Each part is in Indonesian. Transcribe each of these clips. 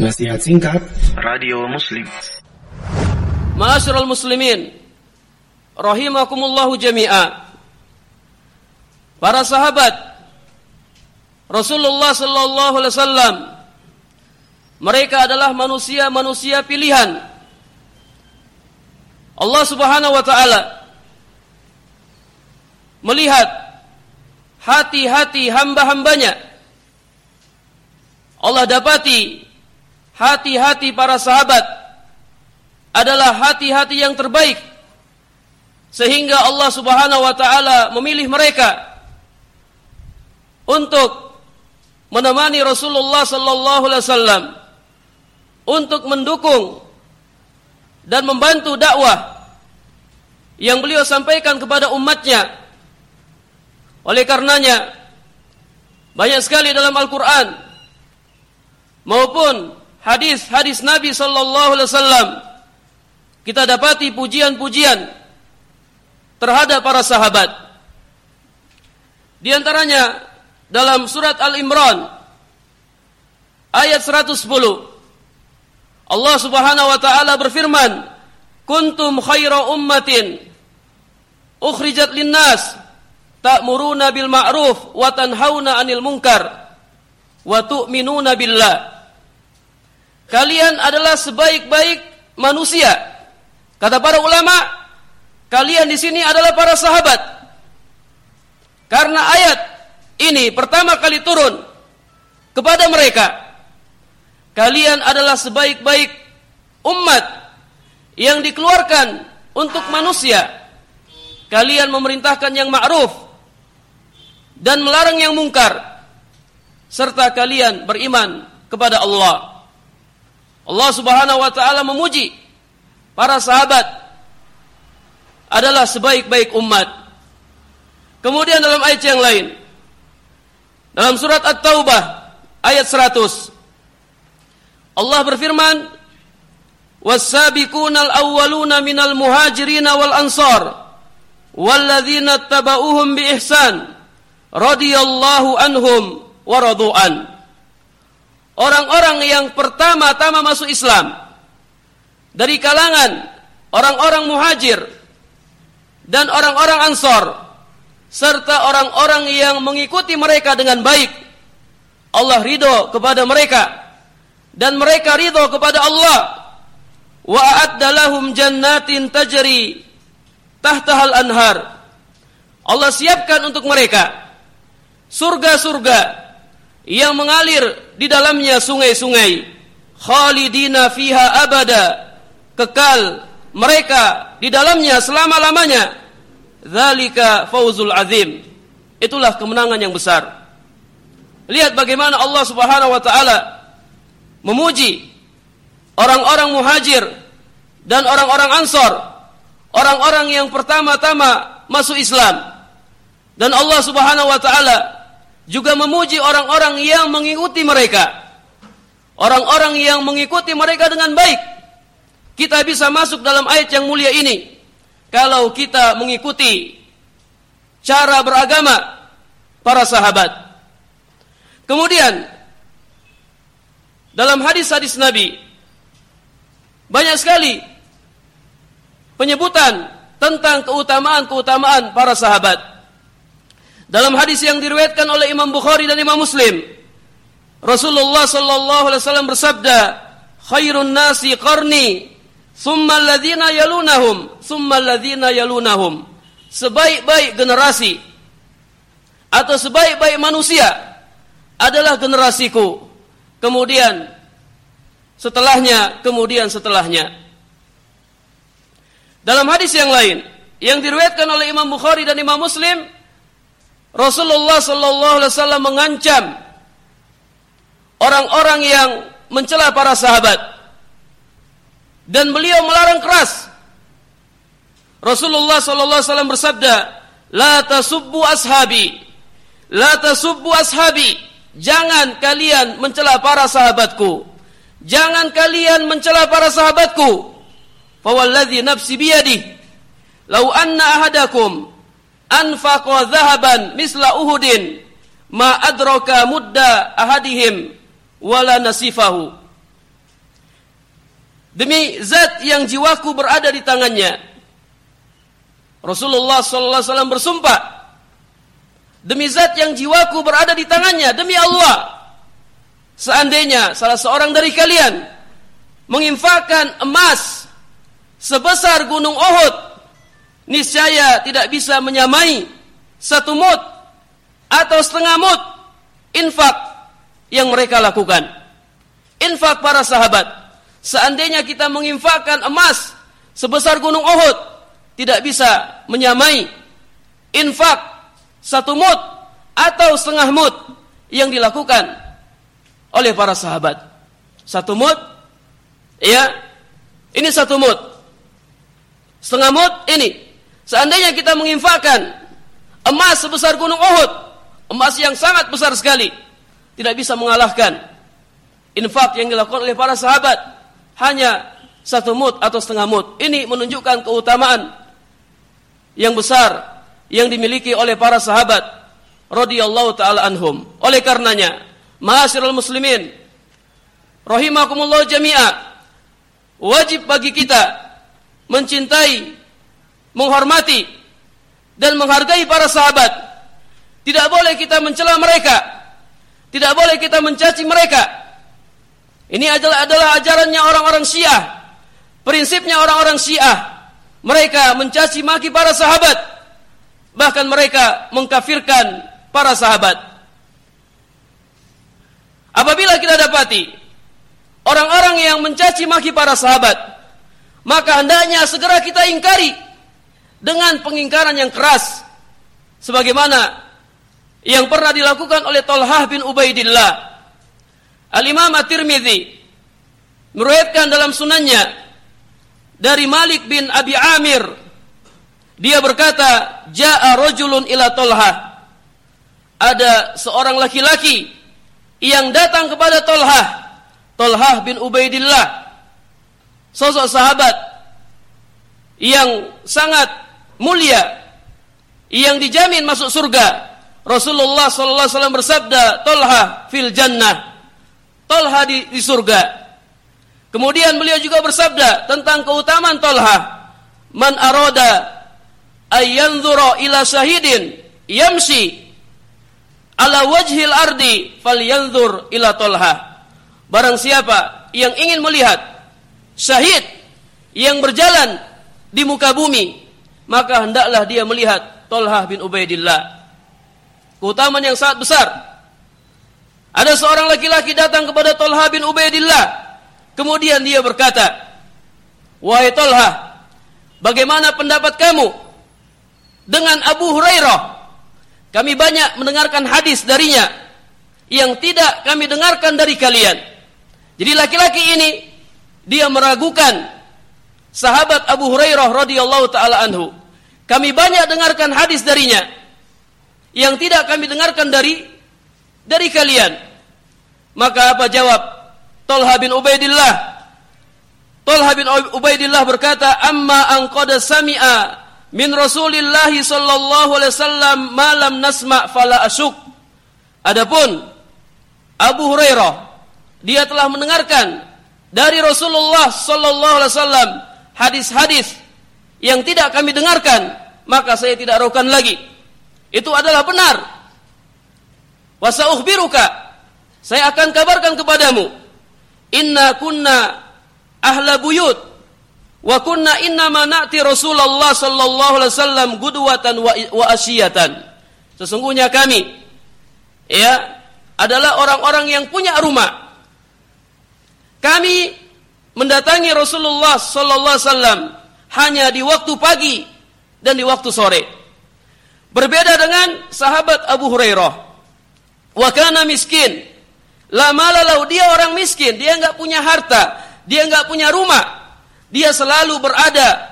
Nasihat singkat Radio Muslim. Ma'asyiral muslimin rahimakumullahu jami'a. Para sahabat Rasulullah sallallahu alaihi wasallam mereka adalah manusia-manusia pilihan. Allah Subhanahu wa taala melihat hati-hati hamba-hambanya. Allah dapati hati-hati para sahabat adalah hati-hati yang terbaik. Sehingga Allah Subhanahu wa taala memilih mereka untuk menemani Rasulullah sallallahu alaihi wasallam untuk mendukung dan membantu dakwah yang beliau sampaikan kepada umatnya. Oleh karenanya banyak sekali dalam Al-Qur'an maupun hadis-hadis Nabi sallallahu alaihi wasallam kita dapati pujian-pujian terhadap para sahabat. Di antaranya dalam surat Al-Imran ayat 110 Allah Subhanahu wa taala berfirman, "Kuntum khaira ummatin ukhrijat linnas ta'muruna bil ma'ruf wa tanhauna 'anil munkar wa tu'minuna billah." Kalian adalah sebaik-baik manusia. Kata para ulama, kalian di sini adalah para sahabat. Karena ayat ini pertama kali turun kepada mereka. Kalian adalah sebaik-baik umat yang dikeluarkan untuk manusia. Kalian memerintahkan yang ma'ruf dan melarang yang mungkar serta kalian beriman kepada Allah. Allah Subhanahu wa taala memuji para sahabat adalah sebaik-baik umat. Kemudian dalam ayat yang lain dalam surat At-Taubah ayat 100 Allah berfirman Was-sabiqunal awwaluna minal muhajirin wal ansar walladzina tabauhum bi ihsan radhiyallahu anhum wa orang-orang yang pertama-tama masuk Islam. Dari kalangan orang-orang muhajir dan orang-orang ansor serta orang-orang yang mengikuti mereka dengan baik. Allah ridho kepada mereka dan mereka ridho kepada Allah. Wa a'adda lahum jannatin tajri tahtahal anhar Allah siapkan untuk mereka surga-surga yang mengalir di dalamnya sungai-sungai khalidina fiha abada kekal mereka di dalamnya selama-lamanya. Zalika fauzul azim. Itulah kemenangan yang besar. Lihat bagaimana Allah Subhanahu wa taala memuji orang-orang muhajir dan orang-orang ansor orang-orang yang pertama-tama masuk Islam. Dan Allah Subhanahu wa taala juga memuji orang-orang yang mengikuti mereka. Orang-orang yang mengikuti mereka dengan baik. Kita bisa masuk dalam ayat yang mulia ini kalau kita mengikuti cara beragama para sahabat. Kemudian dalam hadis-hadis Nabi banyak sekali penyebutan tentang keutamaan-keutamaan para sahabat. Dalam hadis yang diriwayatkan oleh Imam Bukhari dan Imam Muslim, Rasulullah sallallahu alaihi wasallam bersabda, "Khairun nasi qarni, thumma alladhina yalunahum, thumma alladhina yalunahum." Sebaik-baik generasi atau sebaik-baik manusia adalah generasiku. Kemudian setelahnya, kemudian setelahnya. Dalam hadis yang lain yang diriwayatkan oleh Imam Bukhari dan Imam Muslim, Rasulullah sallallahu alaihi wasallam mengancam orang-orang yang mencela para sahabat dan beliau melarang keras. Rasulullah sallallahu alaihi wasallam bersabda, "La tasubbu ashabi, la tasubbu ashabi." Jangan kalian mencela para sahabatku. Jangan kalian mencela para sahabatku. Fawalladzi nafsi biyadihi, "Lau anna ahadakum anfaqa dhahaban misla uhudin ma adraka mudda ahadihim wala nasifahu Demi zat yang jiwaku berada di tangannya. Rasulullah sallallahu alaihi wasallam bersumpah demi zat yang jiwaku berada di tangannya, demi Allah. Seandainya salah seorang dari kalian menginfakkan emas sebesar gunung Uhud, niscaya tidak bisa menyamai satu mut atau setengah mut infak yang mereka lakukan. Infak para sahabat. Seandainya kita menginfakkan emas sebesar gunung Uhud, tidak bisa menyamai infak satu mut atau setengah mut yang dilakukan oleh para sahabat. Satu mut, ya, ini satu mut. Setengah mut ini. Seandainya kita menginfakkan emas sebesar gunung Uhud, emas yang sangat besar sekali, tidak bisa mengalahkan infak yang dilakukan oleh para sahabat. Hanya satu mut atau setengah mut. Ini menunjukkan keutamaan yang besar yang dimiliki oleh para sahabat radhiyallahu taala anhum. Oleh karenanya, ma'asyiral muslimin rahimakumullah jami'a, wajib bagi kita mencintai, menghormati dan menghargai para sahabat. Tidak boleh kita mencela mereka. Tidak boleh kita mencaci mereka. Ini adalah adalah ajarannya orang-orang Syiah. Prinsipnya orang-orang Syiah mereka mencaci maki para sahabat. Bahkan mereka mengkafirkan para sahabat. Apabila kita dapati orang-orang yang mencaci maki para sahabat, maka hendaknya segera kita ingkari dengan pengingkaran yang keras. Sebagaimana yang pernah dilakukan oleh Talhah bin Ubaidillah. Al-Imam At-Tirmidzi meriwayatkan dalam sunannya dari Malik bin Abi Amir dia berkata jaa rajulun ila Tolha ada seorang laki-laki yang datang kepada Tolha Tolha bin Ubaidillah sosok sahabat yang sangat mulia yang dijamin masuk surga Rasulullah sallallahu alaihi wasallam bersabda Tolha fil jannah Tolha di, di surga Kemudian beliau juga bersabda tentang keutamaan Tolha. Man aroda ayyanzura ila syahidin yamsi ala wajhil ardi falyanzur ila Tolha. Barang siapa yang ingin melihat syahid yang berjalan di muka bumi, maka hendaklah dia melihat Tolha bin Ubaidillah. Keutamaan yang sangat besar. Ada seorang laki-laki datang kepada Tolha bin Ubaidillah Kemudian dia berkata, Wahai Tolha, bagaimana pendapat kamu dengan Abu Hurairah? Kami banyak mendengarkan hadis darinya yang tidak kami dengarkan dari kalian. Jadi laki-laki ini dia meragukan sahabat Abu Hurairah radhiyallahu taala anhu. Kami banyak dengarkan hadis darinya. Yang tidak kami dengarkan dari dari kalian. Maka apa jawab? Talha bin Ubaidillah. Talha bin Ubaidillah berkata amma an qad sami'a min Rasulillah sallallahu alaihi wasallam ma lam nasma fala asyuk. Adapun Abu Hurairah dia telah mendengarkan dari Rasulullah sallallahu alaihi wasallam hadis-hadis yang tidak kami dengarkan maka saya tidak ragukan lagi. Itu adalah benar. Wa sa'ukhbiruka. Saya akan kabarkan kepadamu. Inna kunna ahla buyut. Wa kunna inna ma na'ti Rasulullah sallallahu alaihi wasallam gudwatan wa, wa. Sesungguhnya kami ya adalah orang-orang yang punya rumah. Kami mendatangi Rasulullah sallallahu alaihi wasallam hanya di waktu pagi dan di waktu sore. Berbeda dengan sahabat Abu Hurairah. Wa kana miskin Lama lalu dia orang miskin, dia nggak punya harta, dia nggak punya rumah. Dia selalu berada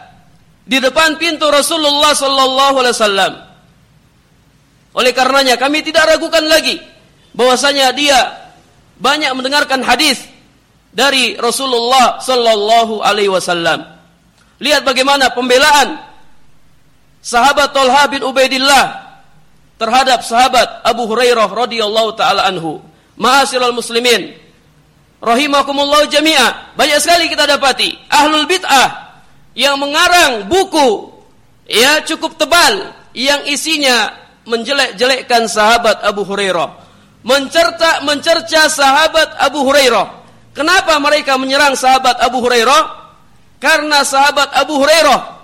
di depan pintu Rasulullah sallallahu alaihi wasallam. Oleh karenanya kami tidak ragukan lagi bahwasanya dia banyak mendengarkan hadis dari Rasulullah sallallahu alaihi wasallam. Lihat bagaimana pembelaan sahabat Talha bin Ubaidillah terhadap sahabat Abu Hurairah radhiyallahu taala anhu. Ma'asyiral muslimin rahimakumullah jami'a. Banyak sekali kita dapati ahlul bid'ah yang mengarang buku ya cukup tebal yang isinya menjelek-jelekkan sahabat Abu Hurairah, mencerca mencerca sahabat Abu Hurairah. Kenapa mereka menyerang sahabat Abu Hurairah? Karena sahabat Abu Hurairah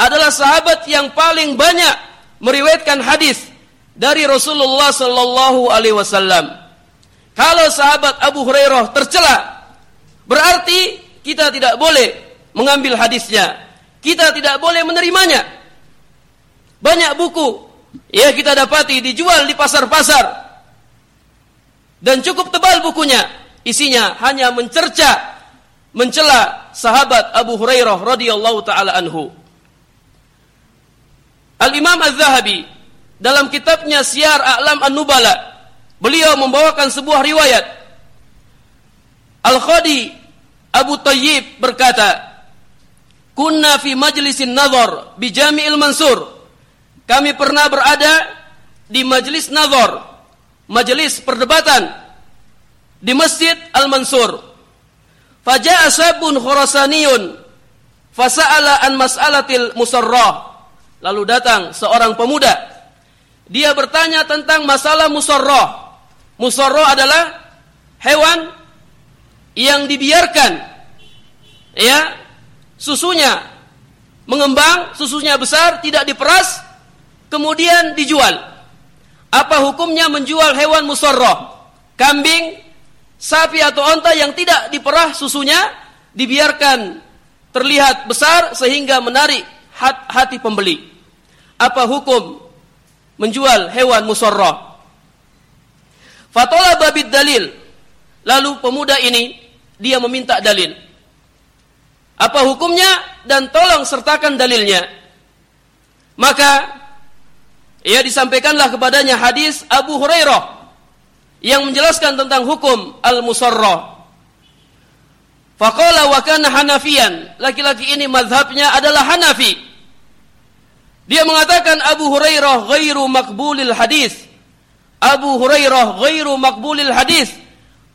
adalah sahabat yang paling banyak meriwayatkan hadis dari Rasulullah sallallahu alaihi wasallam. Kalau sahabat Abu Hurairah tercela, berarti kita tidak boleh mengambil hadisnya. Kita tidak boleh menerimanya. Banyak buku ya kita dapati dijual di pasar-pasar. Dan cukup tebal bukunya. Isinya hanya mencerca, mencela sahabat Abu Hurairah radhiyallahu taala anhu. Al-Imam Az-Zahabi dalam kitabnya Syiar A'lam An-Nubala Beliau membawakan sebuah riwayat. Al-Khadi Abu Tayyib berkata, Kunna fi majlisin nazar bi Jami'il Mansur. Kami pernah berada di majlis nazar, majlis perdebatan di Masjid Al-Mansur. Faja'a sabun khurasaniyun fasa'ala an mas'alatil musarrah. Lalu datang seorang pemuda. Dia bertanya tentang masalah musarrah. Musorro adalah hewan yang dibiarkan ya susunya mengembang, susunya besar, tidak diperas, kemudian dijual. Apa hukumnya menjual hewan musorro? Kambing, sapi atau onta yang tidak diperah susunya, dibiarkan terlihat besar sehingga menarik hati pembeli. Apa hukum menjual hewan musorro? Fatola babid dalil. Lalu pemuda ini dia meminta dalil. Apa hukumnya dan tolong sertakan dalilnya. Maka ia disampaikanlah kepadanya hadis Abu Hurairah yang menjelaskan tentang hukum al-musarrah. Faqala wa kana Hanafiyan. Laki-laki ini mazhabnya adalah Hanafi. Dia mengatakan Abu Hurairah ghairu makbulil hadis. Abu Hurairah ghairu makbulil hadis.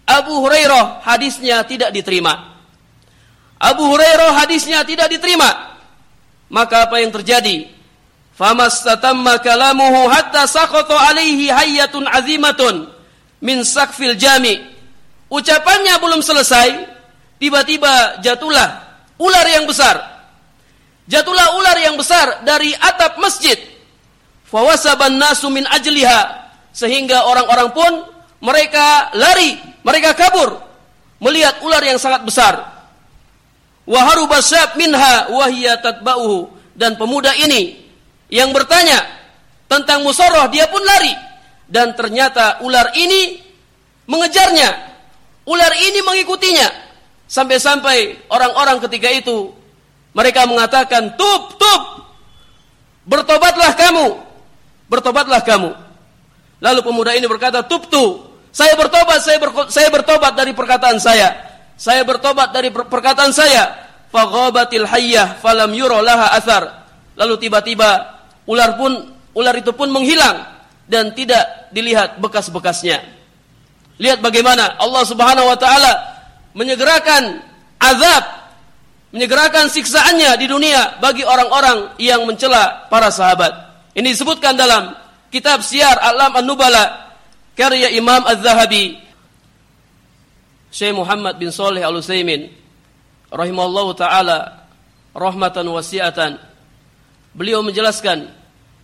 Abu Hurairah hadisnya tidak diterima. Abu Hurairah hadisnya tidak diterima. Maka apa yang terjadi? Famastatamma kalamuhu hatta saqata alaihi hayyatun azimatun min sakfil jami. Ucapannya belum selesai, tiba-tiba jatuhlah ular yang besar. Jatuhlah ular yang besar dari atap masjid. Fawasaban nasu min ajliha sehingga orang-orang pun mereka lari, mereka kabur melihat ular yang sangat besar. Waharu basab minha wahia tatba'uhu dan pemuda ini yang bertanya tentang musoroh dia pun lari dan ternyata ular ini mengejarnya. Ular ini mengikutinya sampai-sampai orang-orang ketika itu mereka mengatakan, "Tub, tub. Bertobatlah kamu. Bertobatlah kamu." Lalu pemuda ini berkata, "Tubtu, saya bertobat, saya, ber, saya bertobat dari perkataan saya. Saya bertobat dari per, perkataan saya." Faghabatil hayyah falam yura laha athar. Lalu tiba-tiba ular pun ular itu pun menghilang dan tidak dilihat bekas-bekasnya. Lihat bagaimana Allah Subhanahu wa taala menyegerakan azab, menyegerakan siksaannya di dunia bagi orang-orang yang mencela para sahabat. Ini disebutkan dalam kitab Syiar Alam An-Nubala karya Imam Az-Zahabi Syekh Muhammad bin Saleh Al-Utsaimin rahimallahu taala rahmatan wasiatan beliau menjelaskan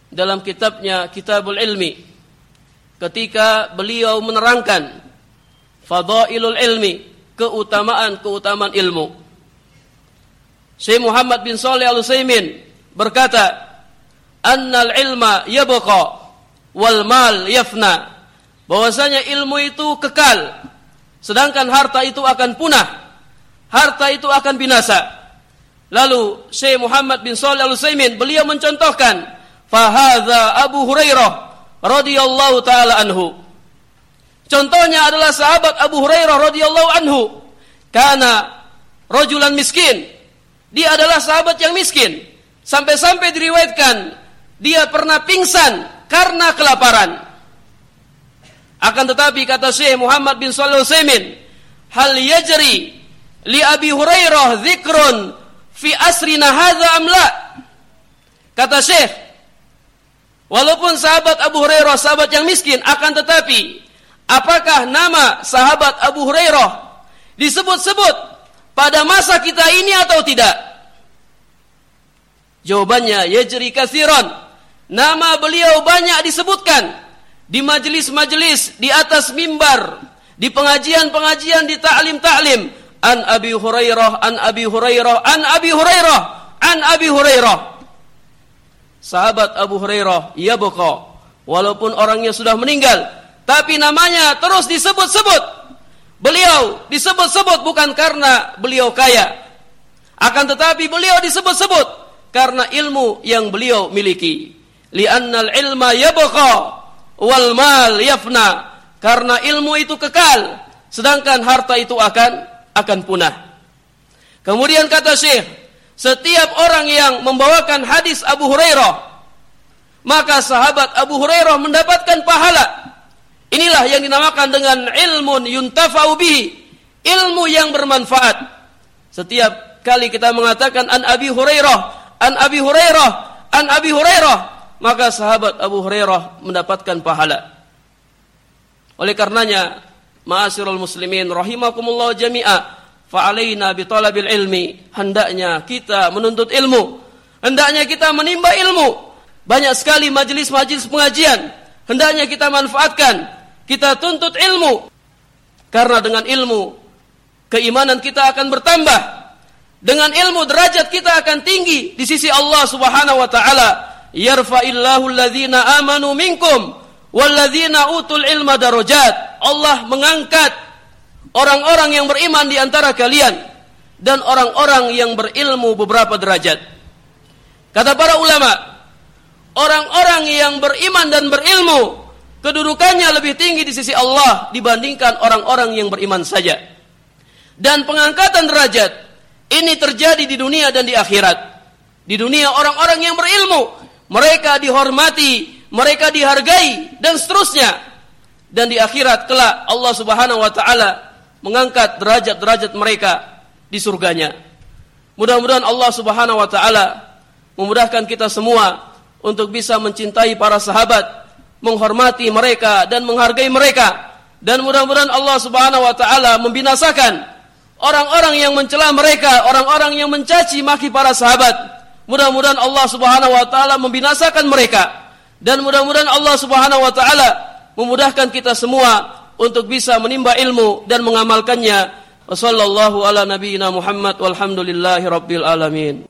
dalam kitabnya Kitabul Ilmi ketika beliau menerangkan fadailul ilmi keutamaan-keutamaan ilmu Syekh Muhammad bin Saleh Al-Utsaimin berkata annal ilma yabqa wal mal yafna. Bahwasanya ilmu itu kekal sedangkan harta itu akan punah harta itu akan binasa. Lalu Syekh Muhammad bin Shalih Al Utsaimin beliau mencontohkan fahadza Abu Hurairah radhiyallahu taala anhu. Contohnya adalah sahabat Abu Hurairah radhiyallahu anhu. Karena rojulan miskin dia adalah sahabat yang miskin sampai-sampai diriwayatkan dia pernah pingsan karena kelaparan. Akan tetapi kata Syekh Muhammad bin Shalih Utsaimin, hal yajri li Abi Hurairah dzikrun fi asrina hadza am la? Kata Syekh, walaupun sahabat Abu Hurairah sahabat yang miskin akan tetapi apakah nama sahabat Abu Hurairah disebut-sebut pada masa kita ini atau tidak? Jawabannya yajri katsiran. Nama beliau banyak disebutkan di majelis-majelis, di atas mimbar, di pengajian-pengajian, di ta'lim-ta'lim. An Abi Hurairah, an Abi Hurairah, an Abi Hurairah, an Abi Hurairah. Sahabat Abu Hurairah, ia boko. Walaupun orangnya sudah meninggal, tapi namanya terus disebut-sebut. Beliau disebut-sebut bukan karena beliau kaya. Akan tetapi beliau disebut-sebut karena ilmu yang beliau miliki. Li'annal ilma yabqa wal mal yafna. Karena ilmu itu kekal sedangkan harta itu akan akan punah. Kemudian kata Syekh setiap orang yang membawakan hadis Abu Hurairah maka sahabat Abu Hurairah mendapatkan pahala inilah yang dinamakan dengan ilmun yuntafa'u bihi ilmu yang bermanfaat setiap kali kita mengatakan an Abi Hurairah an Abi Hurairah an Abi Hurairah maka sahabat Abu Hurairah mendapatkan pahala. Oleh karenanya, ma'asyiral muslimin rahimakumullah jami'a, fa'alaina bi talabil ilmi. Hendaknya kita menuntut ilmu. Hendaknya kita menimba ilmu. Banyak sekali majelis-majelis pengajian. Hendaknya kita manfaatkan. Kita tuntut ilmu. Karena dengan ilmu, keimanan kita akan bertambah. Dengan ilmu derajat kita akan tinggi di sisi Allah Subhanahu wa taala yarfa'illahu alladhina amanu minkum walladzina utul ilma darajat. Allah mengangkat orang-orang yang beriman di antara kalian dan orang-orang yang berilmu beberapa derajat. Kata para ulama, orang-orang yang beriman dan berilmu kedudukannya lebih tinggi di sisi Allah dibandingkan orang-orang yang beriman saja. Dan pengangkatan derajat ini terjadi di dunia dan di akhirat. Di dunia orang-orang yang berilmu mereka dihormati, mereka dihargai dan seterusnya. Dan di akhirat kelak Allah Subhanahu wa taala mengangkat derajat-derajat mereka di surganya. Mudah-mudahan Allah Subhanahu wa taala memudahkan kita semua untuk bisa mencintai para sahabat, menghormati mereka dan menghargai mereka. Dan mudah-mudahan Allah Subhanahu wa taala membinasakan orang-orang yang mencela mereka, orang-orang yang mencaci maki para sahabat Mudah-mudahan Allah Subhanahu wa taala membinasakan mereka dan mudah-mudahan Allah Subhanahu wa taala memudahkan kita semua untuk bisa menimba ilmu dan mengamalkannya. Wassallallahu ala nabiyyina Muhammad walhamdulillahi alamin.